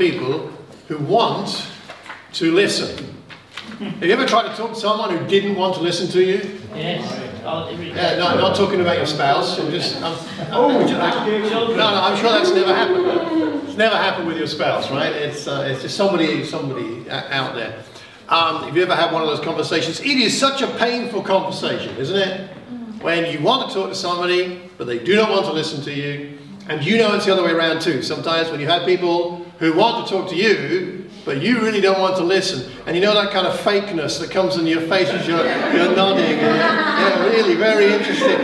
people who want to listen. Have you ever tried to talk to someone who didn't want to listen to you? Yes. Oh, every Yeah, day. no, not talking about your spouse. I'm just, I'm, oh, no, no, I'm sure that's never happened. It's never happened with your spouse, right? It's, uh, it's just somebody, somebody out there. Um, if you ever had one of those conversations, it is such a painful conversation, isn't it? When you want to talk to somebody, but they do not want to listen to you, and you know it's the other way around too. Sometimes when you have people who want to talk to you, but you really don't want to listen, and you know that kind of fakeness that comes in your face as you're, you're nodding. yeah, really, very interesting.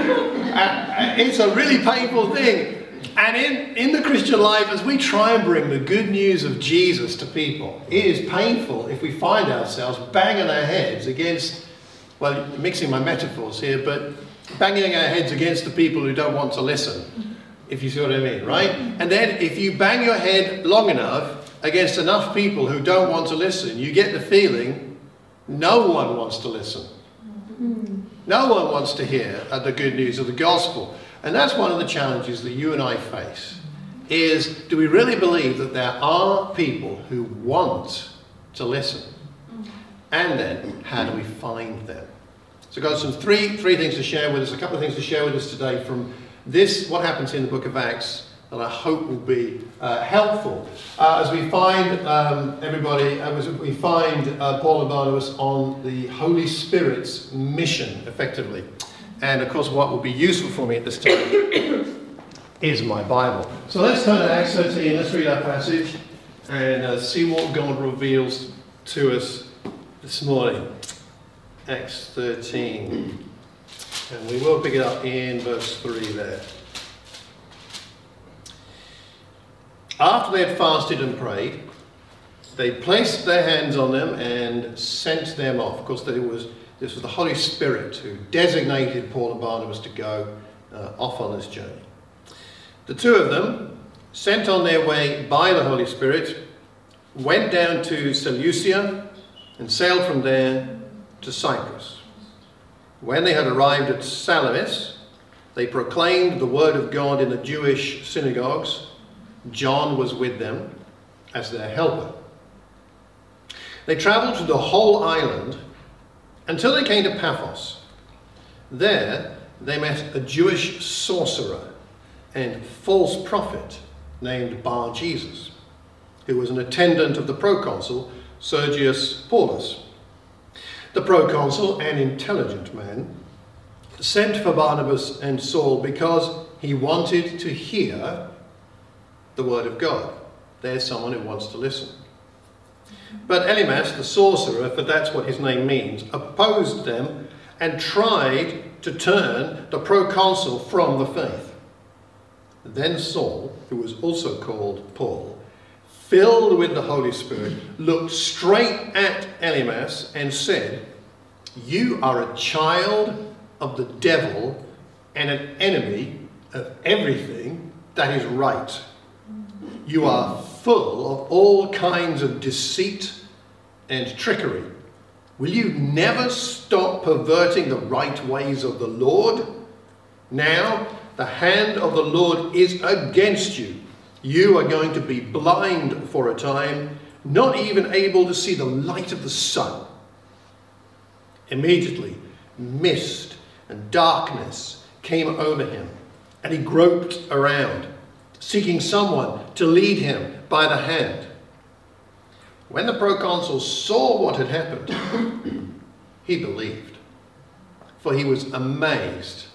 Uh, it's a really painful thing. And in, in the Christian life, as we try and bring the good news of Jesus to people, it is painful if we find ourselves banging our heads against, well, mixing my metaphors here, but banging our heads against the people who don't want to listen, if you see what I mean, right? And then if you bang your head long enough against enough people who don't want to listen, you get the feeling no one wants to listen. Mm-hmm. No one wants to hear the good news of the gospel. And that's one of the challenges that you and I face. Is do we really believe that there are people who want to listen? Mm. And then how do we find them? So I've got some three three things to share with us, a couple of things to share with us today from this, what happens in the book of Acts, that I hope will be uh, helpful uh, as we find um, everybody, as we find uh, Paul and Barnabas on the Holy Spirit's mission, effectively. And of course, what will be useful for me at this time is my Bible. So let's turn to Acts 13, let's read our passage and uh, see what God reveals to us this morning. Acts 13. And we will pick it up in verse 3 there. After they had fasted and prayed, they placed their hands on them and sent them off. Of course, there was, this was the Holy Spirit who designated Paul and Barnabas to go uh, off on this journey. The two of them, sent on their way by the Holy Spirit, went down to Seleucia and sailed from there to Cyprus. When they had arrived at Salamis, they proclaimed the word of God in the Jewish synagogues. John was with them as their helper. They travelled through the whole island until they came to Paphos. There they met a Jewish sorcerer and false prophet named Bar Jesus, who was an attendant of the proconsul Sergius Paulus. The proconsul, an intelligent man, sent for Barnabas and Saul because he wanted to hear the word of God. There's someone who wants to listen. But Elymas, the sorcerer, for that's what his name means, opposed them and tried to turn the proconsul from the faith. Then Saul, who was also called Paul, filled with the Holy Spirit, looked straight at Elymas and said, You are a child of the devil and an enemy of everything that is right. You are full of all kinds of deceit and trickery. Will you never stop perverting the right ways of the Lord? Now, the hand of the Lord is against you. You are going to be blind for a time, not even able to see the light of the sun. Immediately, mist and darkness came over him, and he groped around, seeking someone to lead him by the hand. When the proconsul saw what had happened, he believed, for he was amazed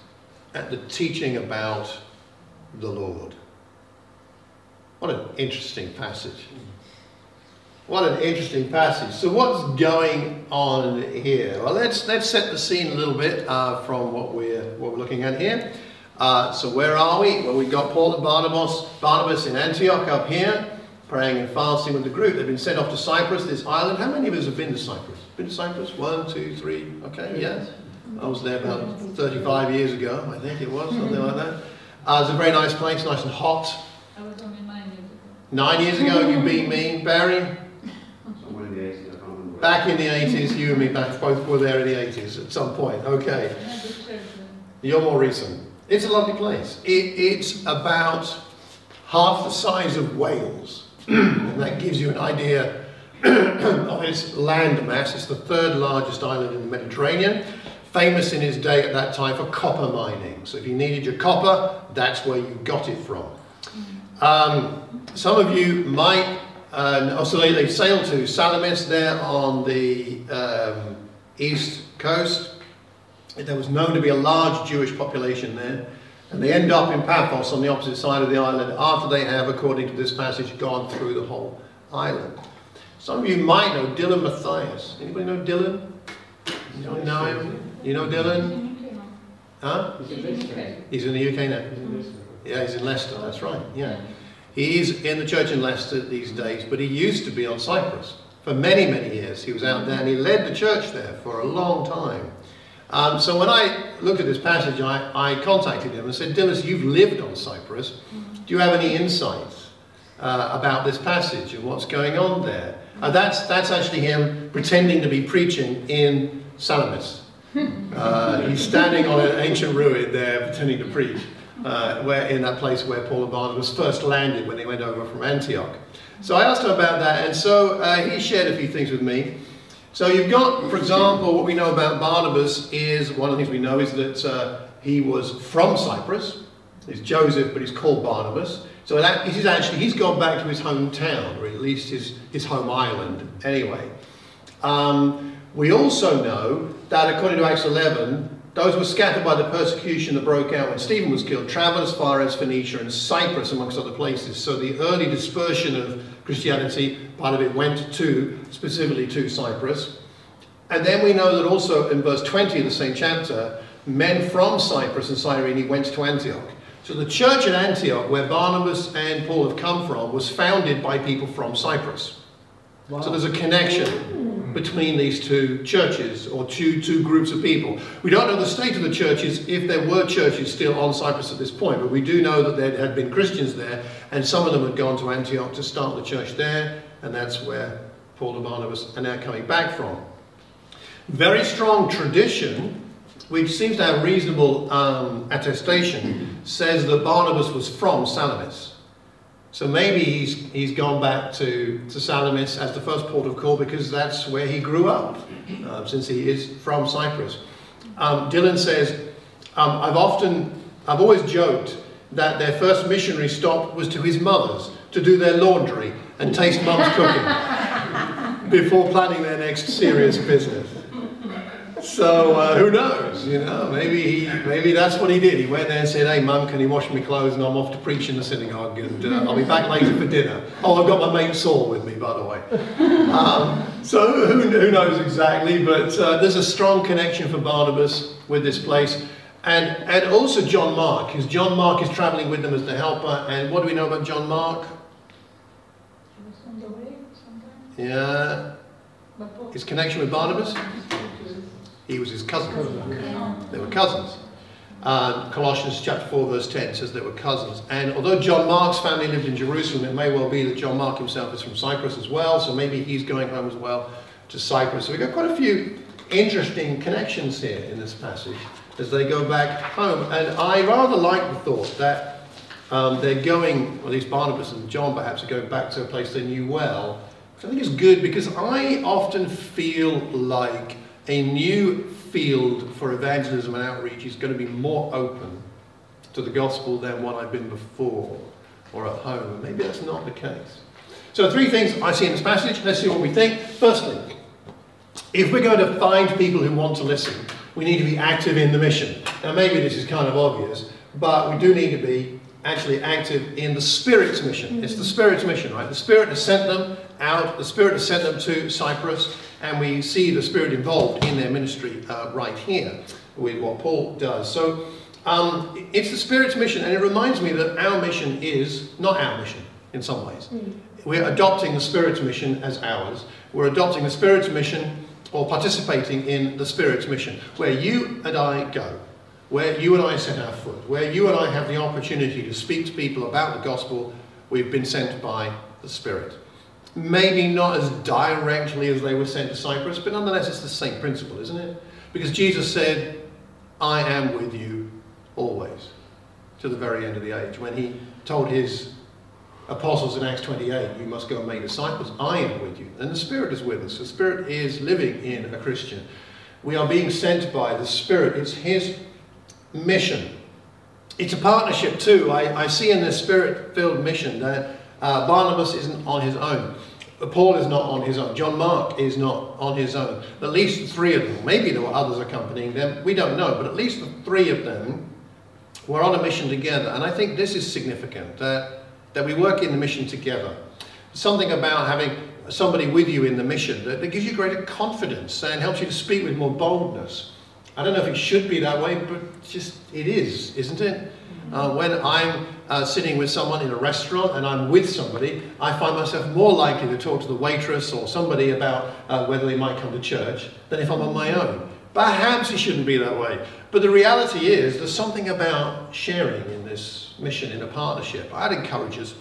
at the teaching about the Lord. What an interesting passage. What an interesting passage. So, what's going on here? Well, let's let's set the scene a little bit uh, from what we're what we're looking at here. Uh, so, where are we? Well, we've got Paul and Barnabas, Barnabas in Antioch up here, praying and fasting with the group. They've been sent off to Cyprus, this island. How many of us have been to Cyprus? Been to Cyprus? One, two, three. Okay, yes. I was there about 35 years ago, I think it was, something like that. Uh, it's a very nice place, nice and hot. I was only nine years ago. Nine years ago, you beat me, Barry. Somewhere in the 80s, I can't remember. Back in the 80s, you and me back, both were there in the 80s at some point. Okay. I had this church then. You're more recent. It's a lovely place. It, it's about half the size of Wales. and that gives you an idea of its land mass. It's the third largest island in the Mediterranean, famous in his day at that time for copper mining. So if you needed your copper, that's where you got it from. Um, some of you might, uh, oh, so they, they sailed to Salamis there on the um, east coast. There was known to be a large Jewish population there. And they end up in Paphos on the opposite side of the island after they have, according to this passage, gone through the whole island. Some of you might know Dylan Matthias. Anybody know Dylan? You don't know him? You know Dylan? Huh? He's in the UK now. Yeah, he's in Leicester, that's right. Yeah. He's in the church in Leicester these days, but he used to be on Cyprus. For many, many years, he was out there and he led the church there for a long time. Um, so when I looked at this passage, I, I contacted him and said, Dillis, you've lived on Cyprus. Do you have any insights uh, about this passage and what's going on there? Uh, that's, that's actually him pretending to be preaching in Salamis. Uh, he's standing on an ancient ruin there pretending to preach, uh, where, in that place where Paul and Barnabas first landed when they went over from Antioch. So I asked him about that, and so uh, he shared a few things with me. So you've got, for example, what we know about Barnabas is one of the things we know is that uh, he was from Cyprus. He's Joseph, but he's called Barnabas. So that he's actually he's gone back to his hometown, or at least his, his home island, anyway. Um, we also know that according to Acts 11, those were scattered by the persecution that broke out when Stephen was killed, traveled as far as Phoenicia and Cyprus, amongst other places. So the early dispersion of Christianity, part of it went to, specifically to Cyprus. And then we know that also in verse 20 of the same chapter, men from Cyprus and Cyrene went to Antioch. So the church at Antioch, where Barnabas and Paul have come from, was founded by people from Cyprus. Wow. So there's a connection between these two churches or two, two groups of people. We don't know the state of the churches if there were churches still on Cyprus at this point, but we do know that there had been Christians there, and some of them had gone to Antioch to start the church there, and that's where Paul and Barnabas are now coming back from. Very strong tradition, which seems to have reasonable um, attestation, says that Barnabas was from Salamis. So maybe he's, he's gone back to, to Salamis as the first port of call because that's where he grew up, uh, since he is from Cyprus. Um, Dylan says, um, I've often, I've always joked that their first missionary stop was to his mother's to do their laundry and taste mum's cooking before planning their next serious business. So uh, who knows? You know, maybe he, maybe that's what he did. He went there and said, "Hey, mum, can you wash me clothes?" And I'm off to preach in the synagogue, and uh, I'll be back later for dinner. Oh, I've got my mate Saul with me, by the way. Um, so who, who, knows exactly? But uh, there's a strong connection for Barnabas with this place. And, and also John Mark, because John Mark is traveling with them as the helper. And what do we know about John Mark? Yeah. His connection with Barnabas? He was his cousin. They were cousins. Colossians chapter 4, verse 10 says they were cousins. And although John Mark's family lived in Jerusalem, it may well be that John Mark himself is from Cyprus as well, so maybe he's going home as well to Cyprus. So we've got quite a few interesting connections here in this passage as they go back home. And I rather like the thought that um, they're going, or at least Barnabas and John perhaps, are going back to a place they knew well. I think it's good because I often feel like a new field for evangelism and outreach is going to be more open to the gospel than what I've been before or at home. Maybe that's not the case. So, three things I see in this passage. Let's see what we think. Firstly, if we're going to find people who want to listen, we need to be active in the mission. Now, maybe this is kind of obvious, but we do need to be actually active in the Spirit's mission. It's the Spirit's mission, right? The Spirit has sent them out, the Spirit has sent them to Cyprus, and we see the Spirit involved in their ministry uh, right here with what Paul does. So um, it's the Spirit's mission, and it reminds me that our mission is not our mission in some ways. Mm. We're adopting the Spirit's mission as ours. We're adopting the Spirit's mission or participating in the Spirit's mission, where you and I go, where you and I set our foot, where you and I have the opportunity to speak to people about the gospel, we've been sent by the Spirit. Maybe not as directly as they were sent to Cyprus, but nonetheless it's the same principle, isn't it? Because Jesus said, I am with you always, to the very end of the age, when he told his apostles in Acts 28, you must go and make disciples. I am with you. And the Spirit is with us. The Spirit is living in a Christian. We are being sent by the Spirit. It's His mission. It's a partnership too. I, I see in the Spirit filled mission that uh, Barnabas isn't on his own. Paul is not on his own. John Mark is not on his own. At least three of them. Maybe there were others accompanying them. We don't know. But at least the three of them were on a mission together. And I think this is significant that, that we work in the mission together. Something about having somebody with you in the mission that, that gives you greater confidence and helps you to speak with more boldness. I don't know if it should be that way, but just it is, isn't it? Uh, when I'm uh, sitting with someone in a restaurant and I'm with somebody, I find myself more likely to talk to the waitress or somebody about uh, whether they might come to church than if I'm on my own. Perhaps it shouldn't be that way. But the reality is, there's something about sharing in this mission, in a partnership. I'd encourage us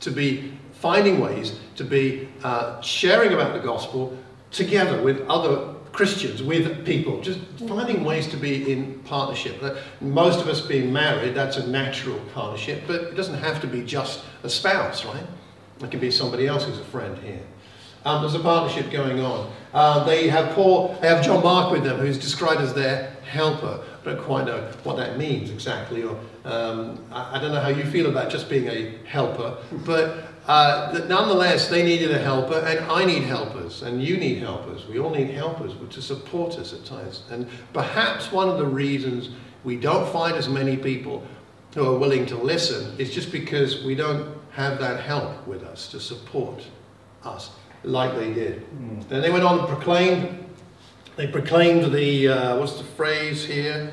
to be finding ways to be uh, sharing about the gospel together with other Christians, with people, just finding ways to be in partnership. Most of us being married, that's a natural partnership, but it doesn't have to be just a spouse, right? It can be somebody else who's a friend here. Um, there's a partnership going on. Uh, they have Paul, they have John Mark with them, who's described as their helper. I don't quite know what that means exactly, or um, I, I, don't know how you feel about just being a helper, but uh, nonetheless, they needed a helper, and I need helpers, and you need helpers. We all need helpers to support us at times. And perhaps one of the reasons we don't find as many people who are willing to listen is just because we don't have that help with us to support us like they did. Mm. Then they went on and proclaimed, they proclaimed the, uh, what's the phrase here?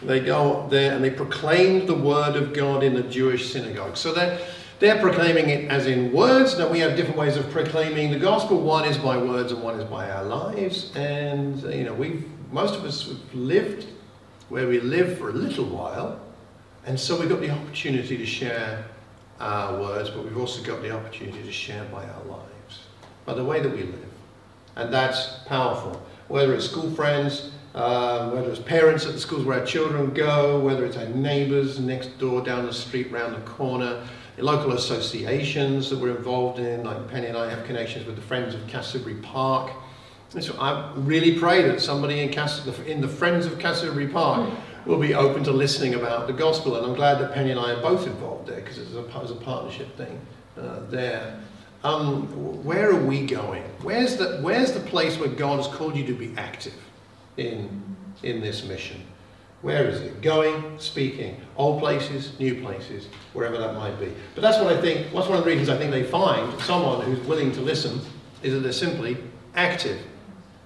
They go there and they proclaimed the word of God in the Jewish synagogue. So they're, they're proclaiming it as in words. Now we have different ways of proclaiming the gospel. One is by words and one is by our lives. And, you know, we've, most of us have lived where we live for a little while. And so we've got the opportunity to share our words, but we've also got the opportunity to share by our lives by the way that we live. And that's powerful. Whether it's school friends, uh, whether it's parents at the schools where our children go, whether it's our neighbours next door, down the street, round the corner, local associations that we're involved in, like Penny and I have connections with the Friends of Cassiobury Park. so I really pray that somebody in, Cass- in the Friends of Cassiobury Park will be open to listening about the gospel. And I'm glad that Penny and I are both involved there because it's a, it's a partnership thing uh, there um, where are we going? Where's the, where's the place where God has called you to be active in, in this mission? Where is it? Going, speaking, old places, new places, wherever that might be. But that's what I think, that's one of the reasons I think they find someone who's willing to listen is that they're simply active.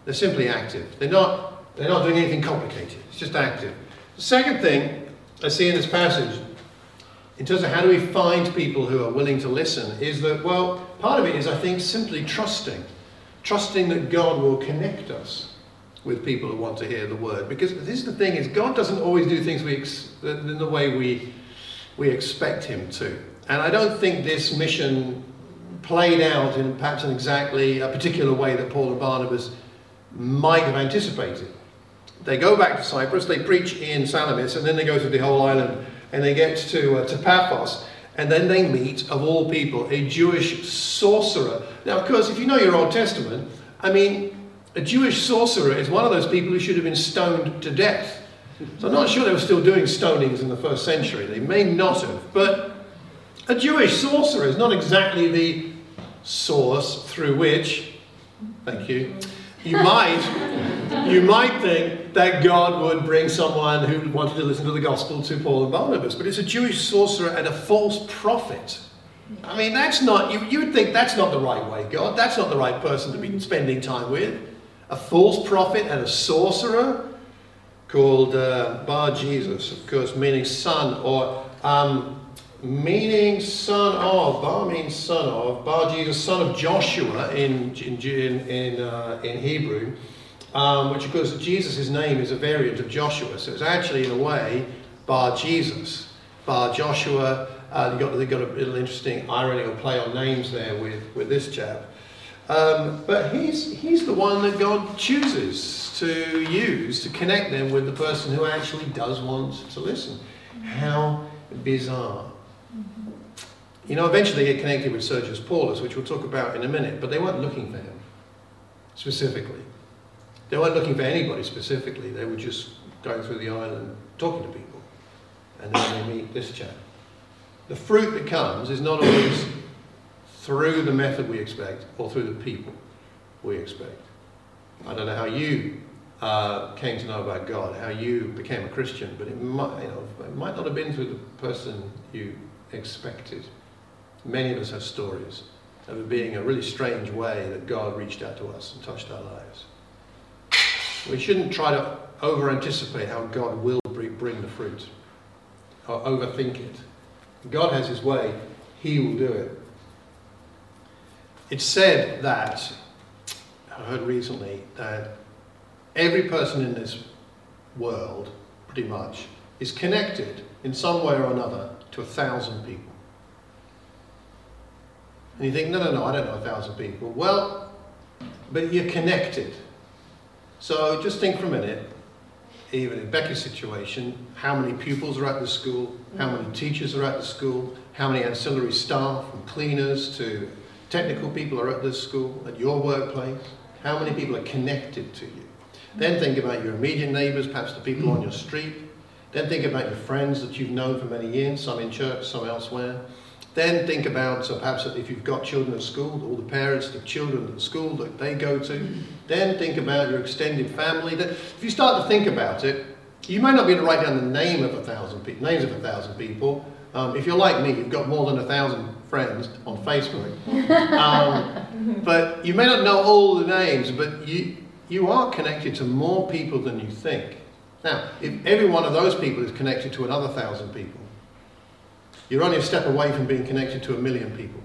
They're simply active. They're not, they're not doing anything complicated. It's just active. The second thing I see in this passage in terms of how do we find people who are willing to listen, is that, well, part of it is, I think, simply trusting. Trusting that God will connect us with people who want to hear the word. Because this is the thing is, God doesn't always do things we ex- in the way we, we expect him to. And I don't think this mission played out in perhaps in exactly a particular way that Paul and Barnabas might have anticipated. They go back to Cyprus, they preach in Salamis, and then they go to the whole island and they get to, uh, to Paphos, and then they meet, of all people, a Jewish sorcerer. Now, of course, if you know your Old Testament, I mean, a Jewish sorcerer is one of those people who should have been stoned to death. So I'm not sure they were still doing stonings in the first century. They may not have. But a Jewish sorcerer is not exactly the source through which, thank you, you might, you might think that God would bring someone who wanted to listen to the gospel to Paul and Barnabas, but it's a Jewish sorcerer and a false prophet. I mean, that's not, you, you would think that's not the right way, God. That's not the right person to be spending time with. A false prophet and a sorcerer called uh, Bar Jesus, of course, meaning son, or um, meaning son of. Bar means son of. Bar Jesus, son of Joshua in, in, in, uh, in Hebrew, um, which of course Jesus' name is a variant of Joshua. So it's actually, in a way, Bar Jesus. Bar Joshua. Uh, got, they got a little interesting irony or play on names there with, with this chap. Um, but he's, he's the one that God chooses to use to connect them with the person who actually does want to listen. How bizarre. you know, eventually they get connected with Sergius Paulus, which we'll talk about in a minute, but they weren't looking for him specifically. They weren't looking for anybody specifically. They were just going through the island talking to people. And then they meet this chap. The fruit that comes is not always through the method we expect or through the people we expect. I don't know how you uh, came to know about God, how you became a Christian, but it might, you know, it might not have been through the person you expected. Many of us have stories of it being a really strange way that God reached out to us and touched our lives. We shouldn't try to over anticipate how God will bring the fruit or overthink it. God has His way, He will do it. It's said that, I heard recently, that every person in this world, pretty much, is connected in some way or another to a thousand people. And you think, no, no, no, I don't know a thousand people. Well, but you're connected. So just think for a minute, even in Becky's situation, how many pupils are at the school, how many teachers are at the school, how many ancillary staff, from cleaners to technical people are at this school, at your workplace, how many people are connected to you. Then think about your immediate neighbours, perhaps the people on your street. Then think about your friends that you've known for many years, some in church, some elsewhere. Then think about, so perhaps if you've got children at school, all the parents, the children at school that they go to. Then think about your extended family. If you start to think about it, you might not be able to write down the name of a thousand names of a thousand people. Um, if you're like me, you've got more than a thousand friends on Facebook. Um, but you may not know all the names, but you, you are connected to more people than you think. Now, if every one of those people is connected to another thousand people, you're only a step away from being connected to a million people.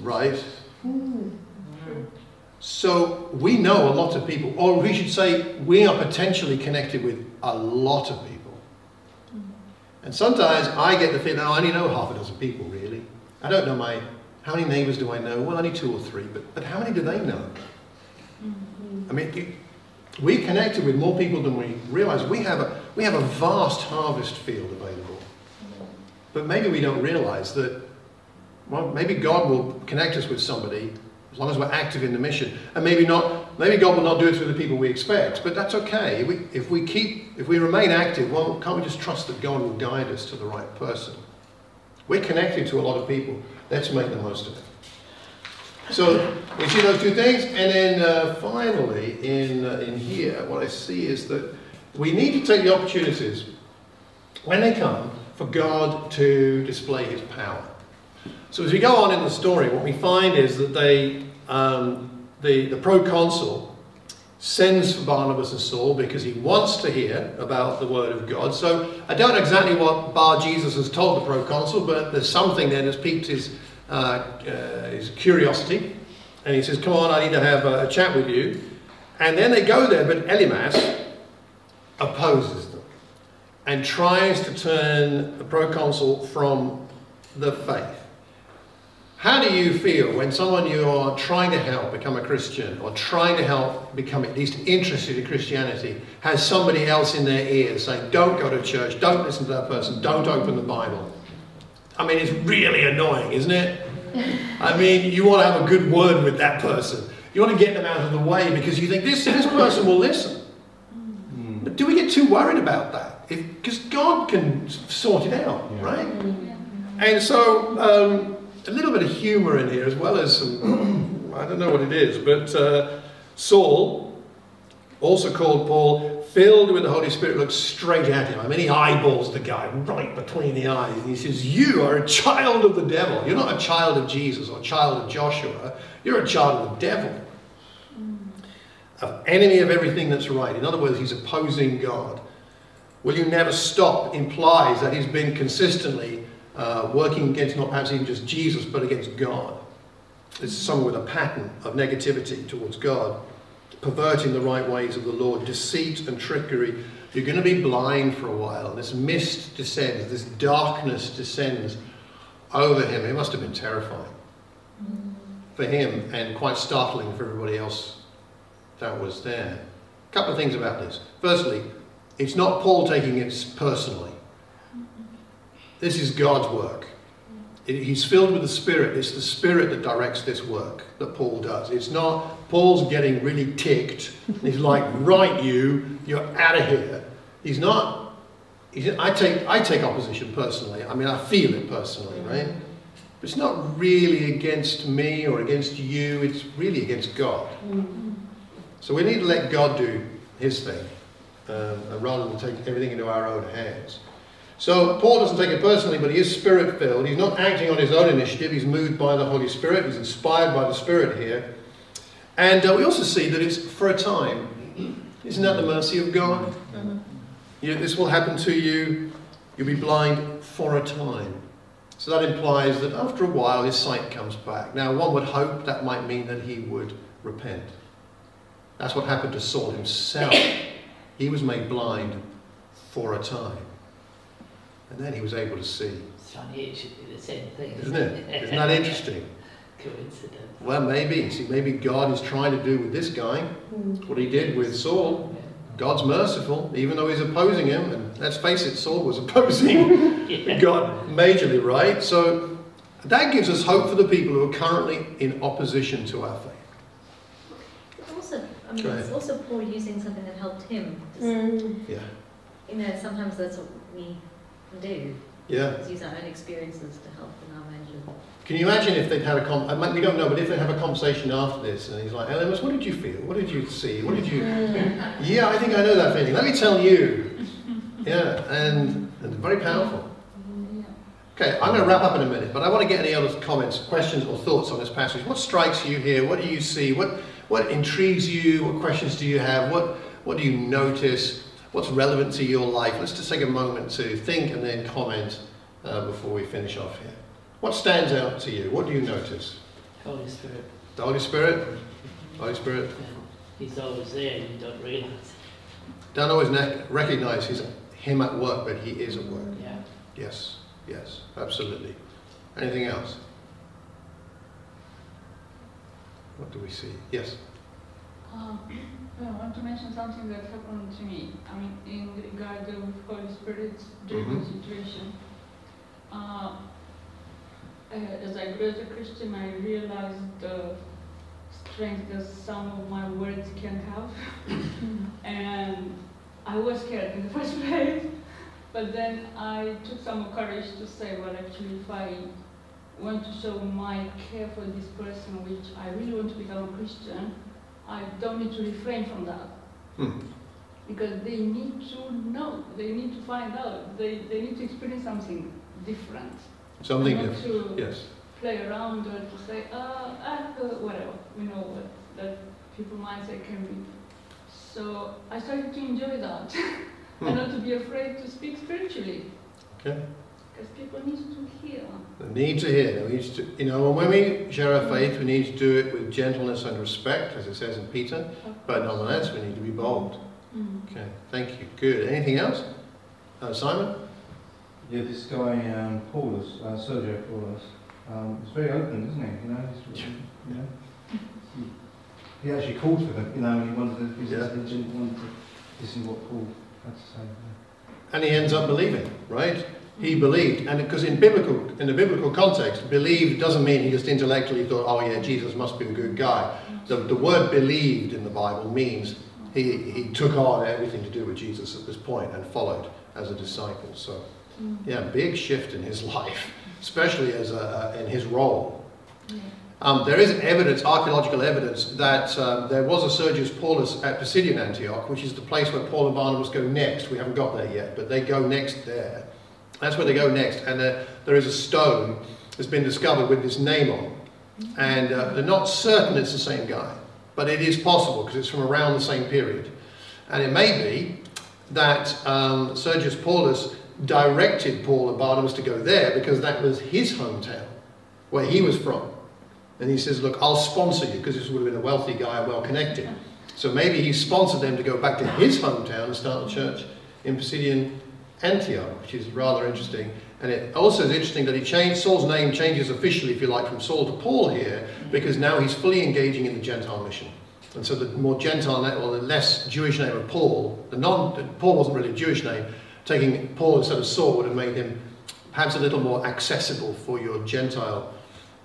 Right? So we know a lot of people, or we should say we are potentially connected with a lot of people. And sometimes I get the feeling, oh, I only know half a dozen people, really. I don't know my, how many neighbours do I know? Well, only two or three, but, but how many do they know? Mm-hmm. I mean, we connected with more people than we realise. We have a, we have a vast harvest field available. But maybe we don't realise that, well, maybe God will connect us with somebody as long as we're active in the mission. And maybe not, maybe God will not do it through the people we expect, but that's okay. If we, if we keep, if we remain active, well, can't we just trust that God will guide us to the right person? We're connected to a lot of people. Let's make the most of it. So we see those two things, and then uh, finally in uh, in here, what I see is that we need to take the opportunities when they come for God to display His power. So as we go on in the story, what we find is that they, um, the the proconsul sends for Barnabas and Saul because he wants to hear about the word of God. So I don't know exactly what Bar Jesus has told the proconsul, but there's something there that's piqued his uh, uh, his curiosity, and he says, "Come on, I need to have a, a chat with you." And then they go there, but Elymas opposes them and tries to turn the proconsul from the faith. How do you feel when someone you are trying to help become a Christian or trying to help become at least interested in Christianity has somebody else in their ears saying, don't go to church, don't listen to that person, don't open the Bible? I mean, it's really annoying, isn't it? I mean, you want to have a good word with that person. You want to get them out of the way because you think this, this person will listen. But do we get too worried about that? Because God can sort it out, yeah. right? And so, um, a little bit of humour in here as well as some, I don't know what it is, but uh, Saul, also called Paul, filled with the Holy Spirit, looks straight at him. I mean, he eyeballs the guy right between the eyes. And he says, You are a child of the devil. You're not a child of Jesus or a child of Joshua. You're a child of the devil. An enemy of everything that's right. In other words, he's opposing God. Will you never stop implies that he's been consistently uh, working against not perhaps even just Jesus, but against God. It's someone with a pattern of negativity towards God, perverting the right ways of the Lord, deceit and trickery. You're going to be blind for a while. This mist descends, this darkness descends over him. It must have been terrifying for him and quite startling for everybody else that was there. A couple of things about this. Firstly, it's not Paul taking it personally This is God's work. He's filled with the Spirit. It's the Spirit that directs this work that Paul does. It's not Paul's getting really ticked. He's like, right, you, you're out of here. He's not. He's, I take I take opposition personally. I mean, I feel it personally, right? But it's not really against me or against you. It's really against God. So we need to let God do His thing, um, rather than take everything into our own hands. So Paul doesn't take it personally, but he is spirit filled. He's not acting on his own initiative. He's moved by the Holy Spirit. He's inspired by the Spirit here. And uh, we also see that it's for a time. Isn't that the mercy of God? You, this will happen to you. You'll be blind for a time. So that implies that after a while his sight comes back. Now, one would hope that might mean that he would repent. That's what happened to Saul himself. He was made blind for a time. And then he was able to see. It's funny, it should be the same thing. Isn't it? Isn't that interesting? Coincidence. Well, maybe. See, maybe God is trying to do with this guy what he did with Saul. God's merciful, even though he's opposing him. And let's face it, Saul was opposing Yeah. God majorly, right? So that gives us hope for the people who are currently in opposition to our faith. But also, I mean, it's also Paul using something that helped him. Just, Mm. Yeah. You know, sometimes that's what we do, Yeah. is use our own experiences to help in our measure. Can you imagine if they'd had a con? I mean, we don't know, but if they have a conversation after this, and he's like, "Elymas, what did you feel? What did you see? What did you?" Hmm. Yeah, I think I know that feeling. Let me tell you. Yeah, and, and very powerful. Yeah. Okay, I'm going to wrap up in a minute, but I want to get any other comments, questions, or thoughts on this passage. What strikes you here? What do you see? What what intrigues you? What questions do you have? What what do you notice? What's relevant to your life? Let's just take a moment to think and then comment uh, before we finish off here. What stands out to you? What do you notice? Holy Spirit. The Holy Spirit? Holy Spirit? He's always there, you don't realize. Don't always ne- recognize his, him at work, but he is at work. Yeah. Yes, yes, absolutely. Anything else? What do we see? Yes. Um, I want to mention something that happened to me. I mean, in regard of Holy Spirit's driven Mhm. situation. Uh, uh, as I grew as a Christian, I realized the strength that some of my words can have. and I was scared in the first place. But then I took some courage to say, well, actually, if I want to show my care for this person, which I really want to become a Christian, I don't need to refrain from that. Hmm. Because they need to know, they need to find out, they, they need to experience something different. Something not different. to Yes. play around or to say, uh, ah, uh, whatever, you know what that people might say can be. So I started to enjoy that Hmm. and not to be afraid to speak spiritually. Okay. Because people need to hear. The need to hear. We need to, you know, when we share our faith, we need to do it with gentleness and respect, as it says in Peter. But nonetheless, we need to be bold. Mm. Okay. Thank you. Good. Anything else? Uh, Simon? Yeah, this guy um, Paulus, uh, Sergio Paulus, um, he's very open, isn't he? You know, he's, you know, he, he actually called for them. You know, and he wanted to, he, Yeah. he didn't want to listen to what Paul had to say. yeah. And he ends up believing, right? He believed, and because in biblical, in the biblical context, believed doesn't mean he just intellectually thought, "Oh yeah, Jesus must be a good guy." The, the word "believed" in the Bible means he, he took on everything to do with Jesus at this point and followed as a disciple. So, yeah, big shift in his life, especially as a, in his role. Um, there is evidence, archaeological evidence, that um, there was a Sergius Paulus at Pisidian Antioch, which is the place where Paul and Barnabas go next. We haven't got there yet, but they go next there. That's where they go next. And uh, there is a stone that's been discovered with this name on. And uh, they're not certain it's the same guy, but it is possible because it's from around the same period. And it may be that um, Sergius Paulus directed Paul and Barnabas to go there because that was his hometown, where he was from. And he says, Look, I'll sponsor you because this would have been a wealthy guy, and well connected. So maybe he sponsored them to go back to his hometown and start a church in Pisidian Antioch, which is rather interesting. And it also is interesting that he changed, Saul's name changes officially, if you like, from Saul to Paul here, because now he's fully engaging in the Gentile mission. And so the more Gentile, or the less Jewish name of Paul, the non, Paul wasn't really a Jewish name, taking Paul instead of Saul would have made him perhaps a little more accessible for your Gentile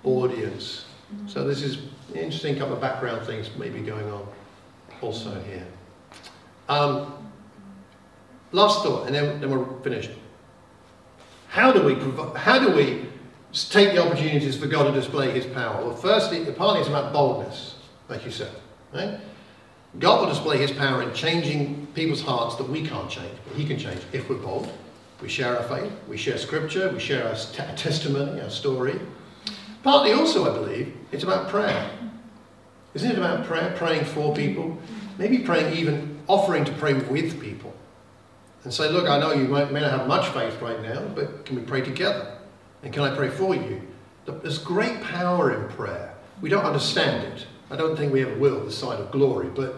audience. So this is interesting couple of background things maybe going on also here. Um, last thought, and then, then we're finished. How do we how do we take the opportunities for God to display His power? Well, firstly, partly it's about boldness, like you said. Right? God will display His power in changing people's hearts that we can't change, but He can change if we're bold. We share our faith, we share Scripture, we share our t- testimony, our story. Partly also, I believe, it's about prayer. Isn't it about prayer? Praying for people, maybe praying even offering to pray with people and say, Look, I know you may not have much faith right now, but can we pray together? And can I pray for you? There's great power in prayer. We don't understand it. I don't think we ever will, the side of glory, but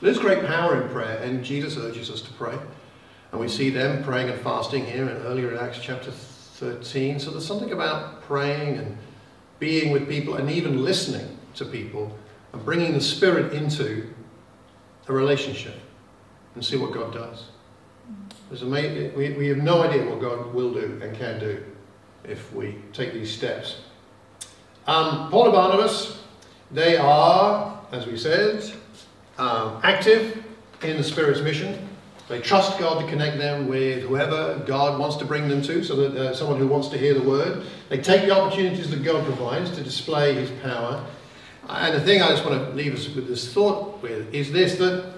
there's great power in prayer, and Jesus urges us to pray. And we see them praying and fasting here and earlier in Acts chapter 13. So there's something about praying and being with people and even listening to people and bringing the Spirit into a relationship and see what God does. There's ama- we, we have no idea what God will do and can do if we take these steps. Um, Paul and Barnabas, they are, as we said, um, active in the Spirit's mission. They trust God to connect them with whoever God wants to bring them to, so that uh, someone who wants to hear the word. They take the opportunities that God provides to display His power. And the thing I just want to leave us with this thought with is this that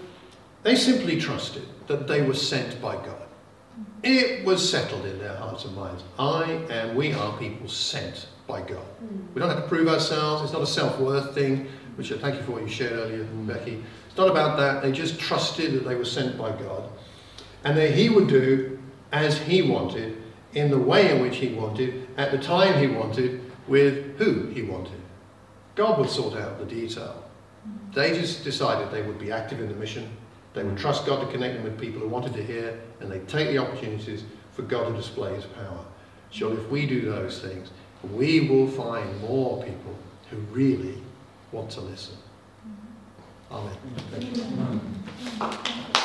they simply trusted that they were sent by God. It was settled in their hearts and minds. I and we are people sent by God. We don't have to prove ourselves. It's not a self worth thing, which I thank you for what you shared earlier, Becky. It's not about that. They just trusted that they were sent by God and that He would do as He wanted, in the way in which He wanted, at the time He wanted, with who He wanted. God would sort out the detail. They just decided they would be active in the mission. They would trust God to connect them with people who wanted to hear, and they'd take the opportunities for God to display His power. Surely, if we do those things, we will find more people who really want to listen. Mm-hmm. Amen. Thank you.